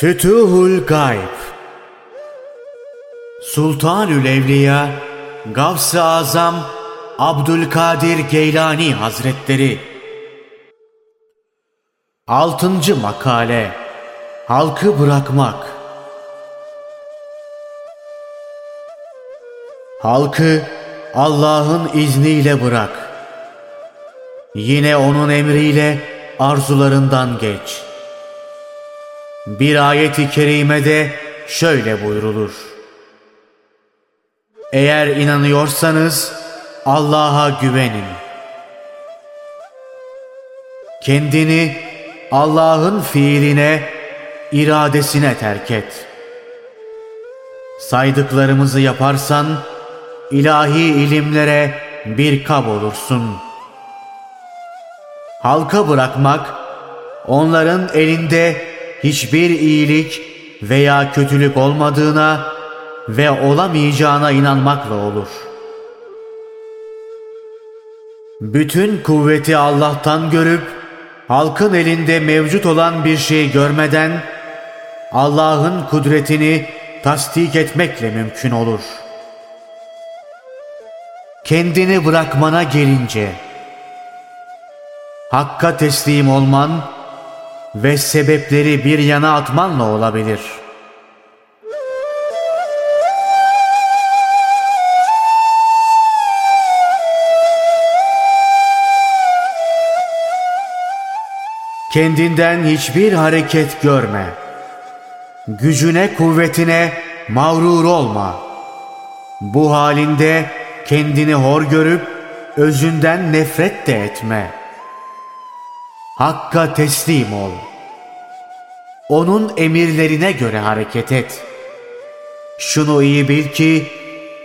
Fütuhul Gayb Sultanül Evliya Gavs-ı Azam Abdülkadir Geylani Hazretleri Altıncı Makale Halkı Bırakmak Halkı Allah'ın izniyle bırak. Yine onun emriyle arzularından geç. Bir ayeti kerimede şöyle buyrulur. Eğer inanıyorsanız Allah'a güvenin. Kendini Allah'ın fiiline, iradesine terk et. Saydıklarımızı yaparsan ilahi ilimlere bir kab olursun. Halka bırakmak, onların elinde hiçbir iyilik veya kötülük olmadığına ve olamayacağına inanmakla olur. Bütün kuvveti Allah'tan görüp, halkın elinde mevcut olan bir şey görmeden, Allah'ın kudretini tasdik etmekle mümkün olur.'' kendini bırakmana gelince Hakka teslim olman ve sebepleri bir yana atmanla olabilir. Kendinden hiçbir hareket görme. Gücüne kuvvetine mağrur olma. Bu halinde kendini hor görüp özünden nefret de etme. Hakka teslim ol. Onun emirlerine göre hareket et. Şunu iyi bil ki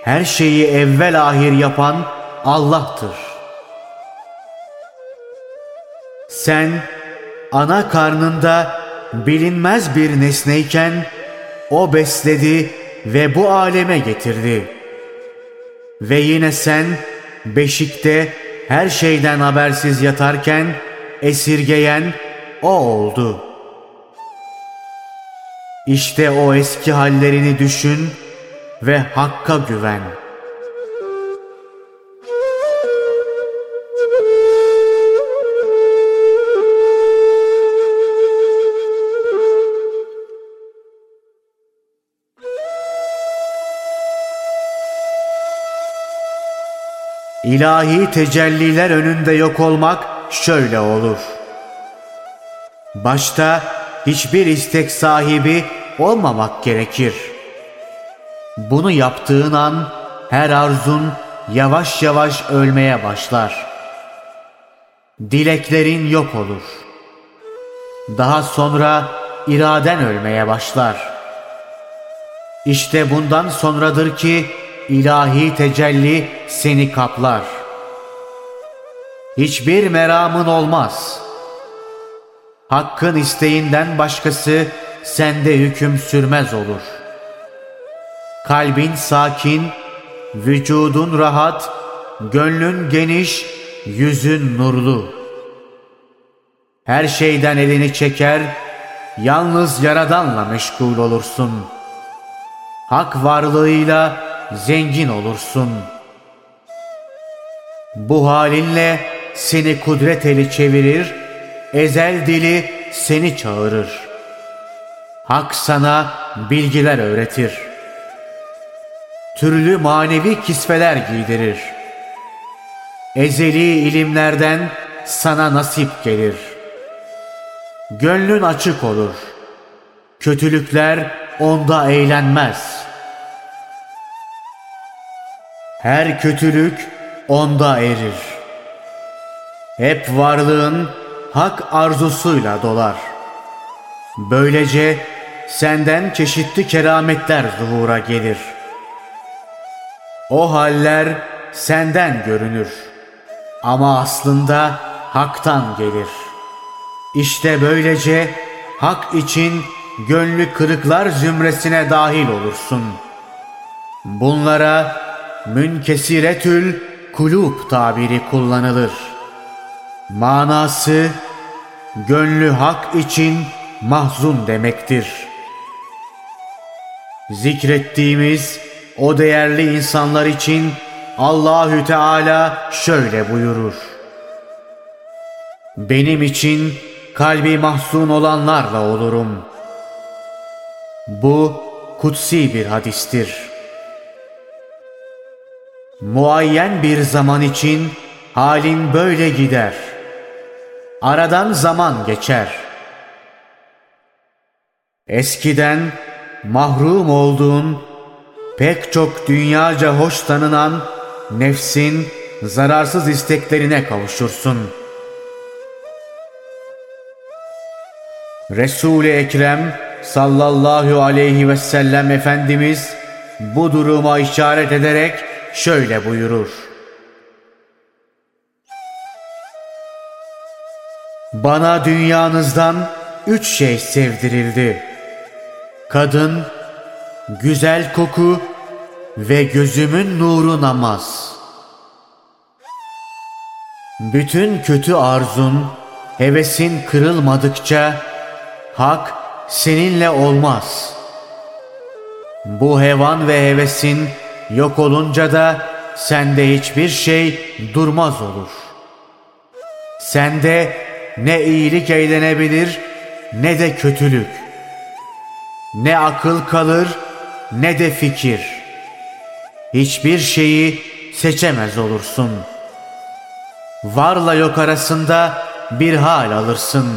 her şeyi evvel ahir yapan Allah'tır. Sen ana karnında bilinmez bir nesneyken o besledi ve bu aleme getirdi.'' Ve yine sen beşikte her şeyden habersiz yatarken esirgeyen o oldu. İşte o eski hallerini düşün ve Hakk'a güven.'' İlahi tecelliler önünde yok olmak şöyle olur. Başta hiçbir istek sahibi olmamak gerekir. Bunu yaptığın an her arzun yavaş yavaş ölmeye başlar. Dileklerin yok olur. Daha sonra iraden ölmeye başlar. İşte bundan sonradır ki ilahi tecelli seni kaplar. Hiçbir meramın olmaz. Hakkın isteğinden başkası sende hüküm sürmez olur. Kalbin sakin, vücudun rahat, gönlün geniş, yüzün nurlu. Her şeyden elini çeker, yalnız Yaradan'la meşgul olursun. Hak varlığıyla zengin olursun. Bu halinle seni kudret eli çevirir, ezel dili seni çağırır. Hak sana bilgiler öğretir. Türlü manevi kisveler giydirir. Ezeli ilimlerden sana nasip gelir. Gönlün açık olur. Kötülükler onda eğlenmez.'' Her kötülük onda erir. Hep varlığın hak arzusuyla dolar. Böylece senden çeşitli kerametler zuhura gelir. O haller senden görünür. Ama aslında haktan gelir. İşte böylece hak için gönlü kırıklar zümresine dahil olursun. Bunlara münkesiretül kulub tabiri kullanılır. Manası gönlü hak için mahzun demektir. Zikrettiğimiz o değerli insanlar için Allahü Teala şöyle buyurur. Benim için kalbi mahzun olanlarla olurum. Bu kutsi bir hadistir. Muayyen bir zaman için halin böyle gider. Aradan zaman geçer. Eskiden mahrum olduğun pek çok dünyaca hoş tanınan nefsin zararsız isteklerine kavuşursun. Resul-i Ekrem sallallahu aleyhi ve sellem Efendimiz bu duruma işaret ederek şöyle buyurur. Bana dünyanızdan üç şey sevdirildi. Kadın, güzel koku ve gözümün nuru namaz. Bütün kötü arzun, hevesin kırılmadıkça hak seninle olmaz. Bu hevan ve hevesin yok olunca da sende hiçbir şey durmaz olur. Sende ne iyilik eğlenebilir ne de kötülük. Ne akıl kalır ne de fikir. Hiçbir şeyi seçemez olursun. Varla yok arasında bir hal alırsın.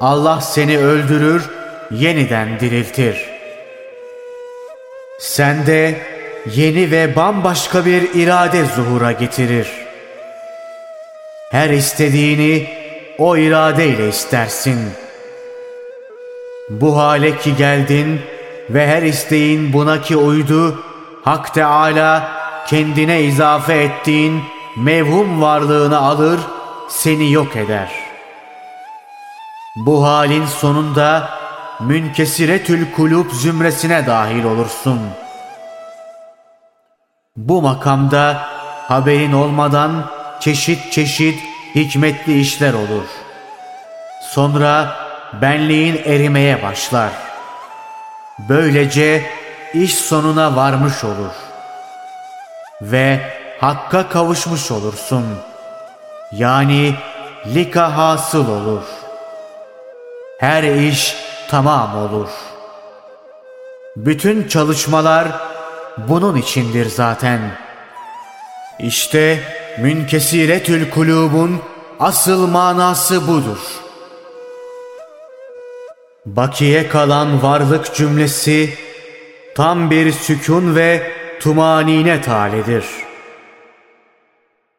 Allah seni öldürür, yeniden diriltir. Sende yeni ve bambaşka bir irade zuhura getirir. Her istediğini o iradeyle istersin. Bu hale ki geldin ve her isteğin buna ki uydu, Hak Teala kendine izafe ettiğin mevhum varlığını alır, seni yok eder. Bu halin sonunda münkesiretül kulüp zümresine dahil olursun. Bu makamda haberin olmadan çeşit çeşit hikmetli işler olur. Sonra benliğin erimeye başlar. Böylece iş sonuna varmış olur. Ve hakka kavuşmuş olursun. Yani lika hasıl olur. Her iş tamam olur. Bütün çalışmalar bunun içindir zaten. İşte münkesiretül kulubun asıl manası budur. Bakiye kalan varlık cümlesi tam bir sükun ve tumanine talidir.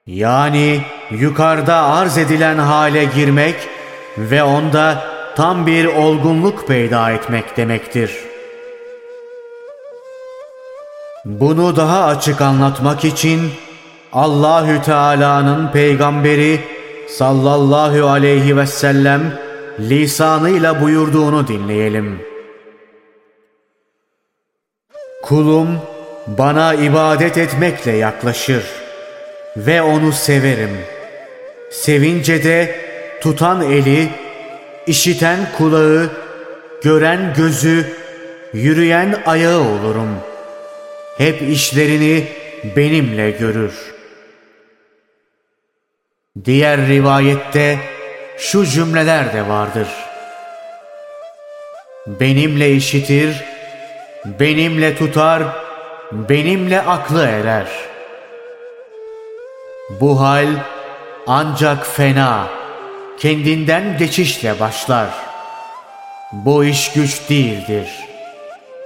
Yani yukarıda arz edilen hale girmek ve onda tam bir olgunluk peyda etmek demektir. Bunu daha açık anlatmak için Allahü Teala'nın peygamberi sallallahu aleyhi ve sellem lisanıyla buyurduğunu dinleyelim. Kulum bana ibadet etmekle yaklaşır ve onu severim. Sevince de tutan eli, işiten kulağı, gören gözü, yürüyen ayağı olurum. Hep işlerini benimle görür. Diğer rivayette şu cümleler de vardır. Benimle işitir, benimle tutar, benimle aklı erer. Bu hal ancak fena, kendinden geçişle başlar. Bu iş güç değildir.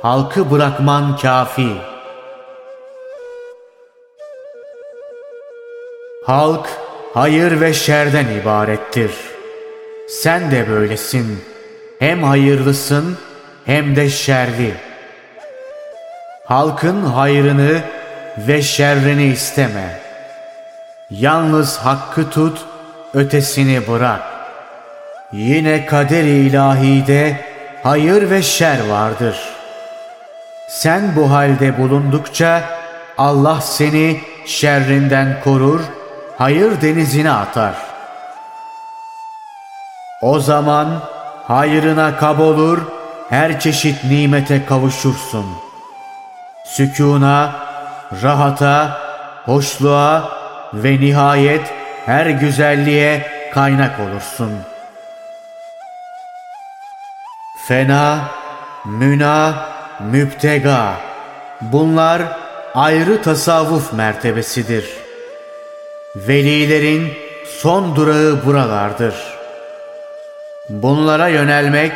Halkı bırakman kafi. Halk hayır ve şerden ibarettir. Sen de böylesin. Hem hayırlısın hem de şerli. Halkın hayrını ve şerrini isteme. Yalnız hakkı tut, ötesini bırak. Yine kader-i ilahide hayır ve şer vardır. Sen bu halde bulundukça Allah seni şerrinden korur, hayır denizine atar. O zaman hayrına kab olur, her çeşit nimete kavuşursun. Sükuna, rahata, hoşluğa ve nihayet her güzelliğe kaynak olursun. Fena, müna, müptega. Bunlar ayrı tasavvuf mertebesidir. Velilerin son durağı buralardır. Bunlara yönelmek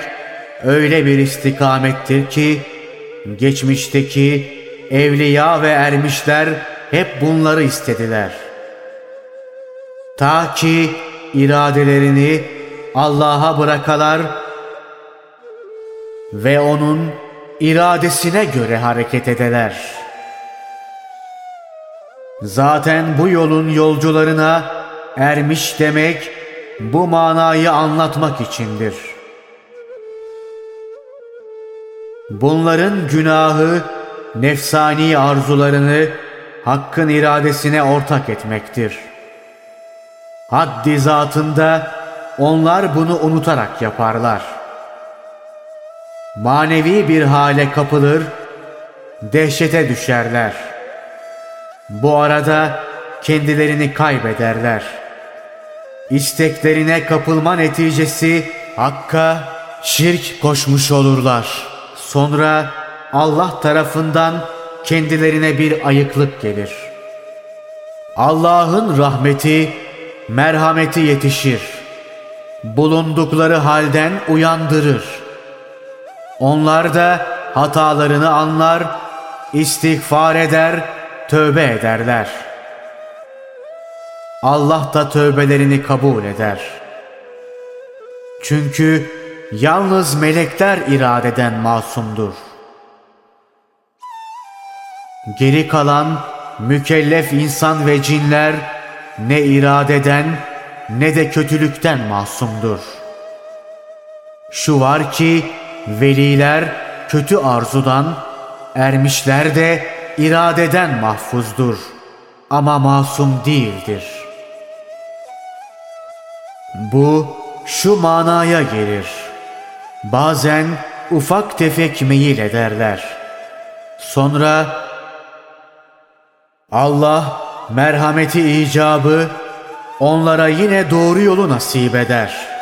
öyle bir istikamettir ki geçmişteki evliya ve ermişler hep bunları istediler. Ta ki iradelerini Allah'a bırakalar ve onun iradesine göre hareket edeler. Zaten bu yolun yolcularına ermiş demek bu manayı anlatmak içindir. Bunların günahı nefsani arzularını hakkın iradesine ortak etmektir. Haddi zatında onlar bunu unutarak yaparlar. Manevi bir hale kapılır, dehşete düşerler. Bu arada kendilerini kaybederler. İsteklerine kapılma neticesi Hakk'a şirk koşmuş olurlar. Sonra Allah tarafından kendilerine bir ayıklık gelir. Allah'ın rahmeti, merhameti yetişir. Bulundukları halden uyandırır. Onlar da hatalarını anlar, istiğfar eder, tövbe ederler. Allah da tövbelerini kabul eder. Çünkü yalnız melekler iradeden masumdur. Geri kalan mükellef insan ve cinler ne iradeden ne de kötülükten masumdur. Şu var ki veliler kötü arzudan, ermişler de iradeden mahfuzdur ama masum değildir. Bu şu manaya gelir. Bazen ufak tefek meyil ederler. Sonra Allah merhameti icabı onlara yine doğru yolu nasip eder.''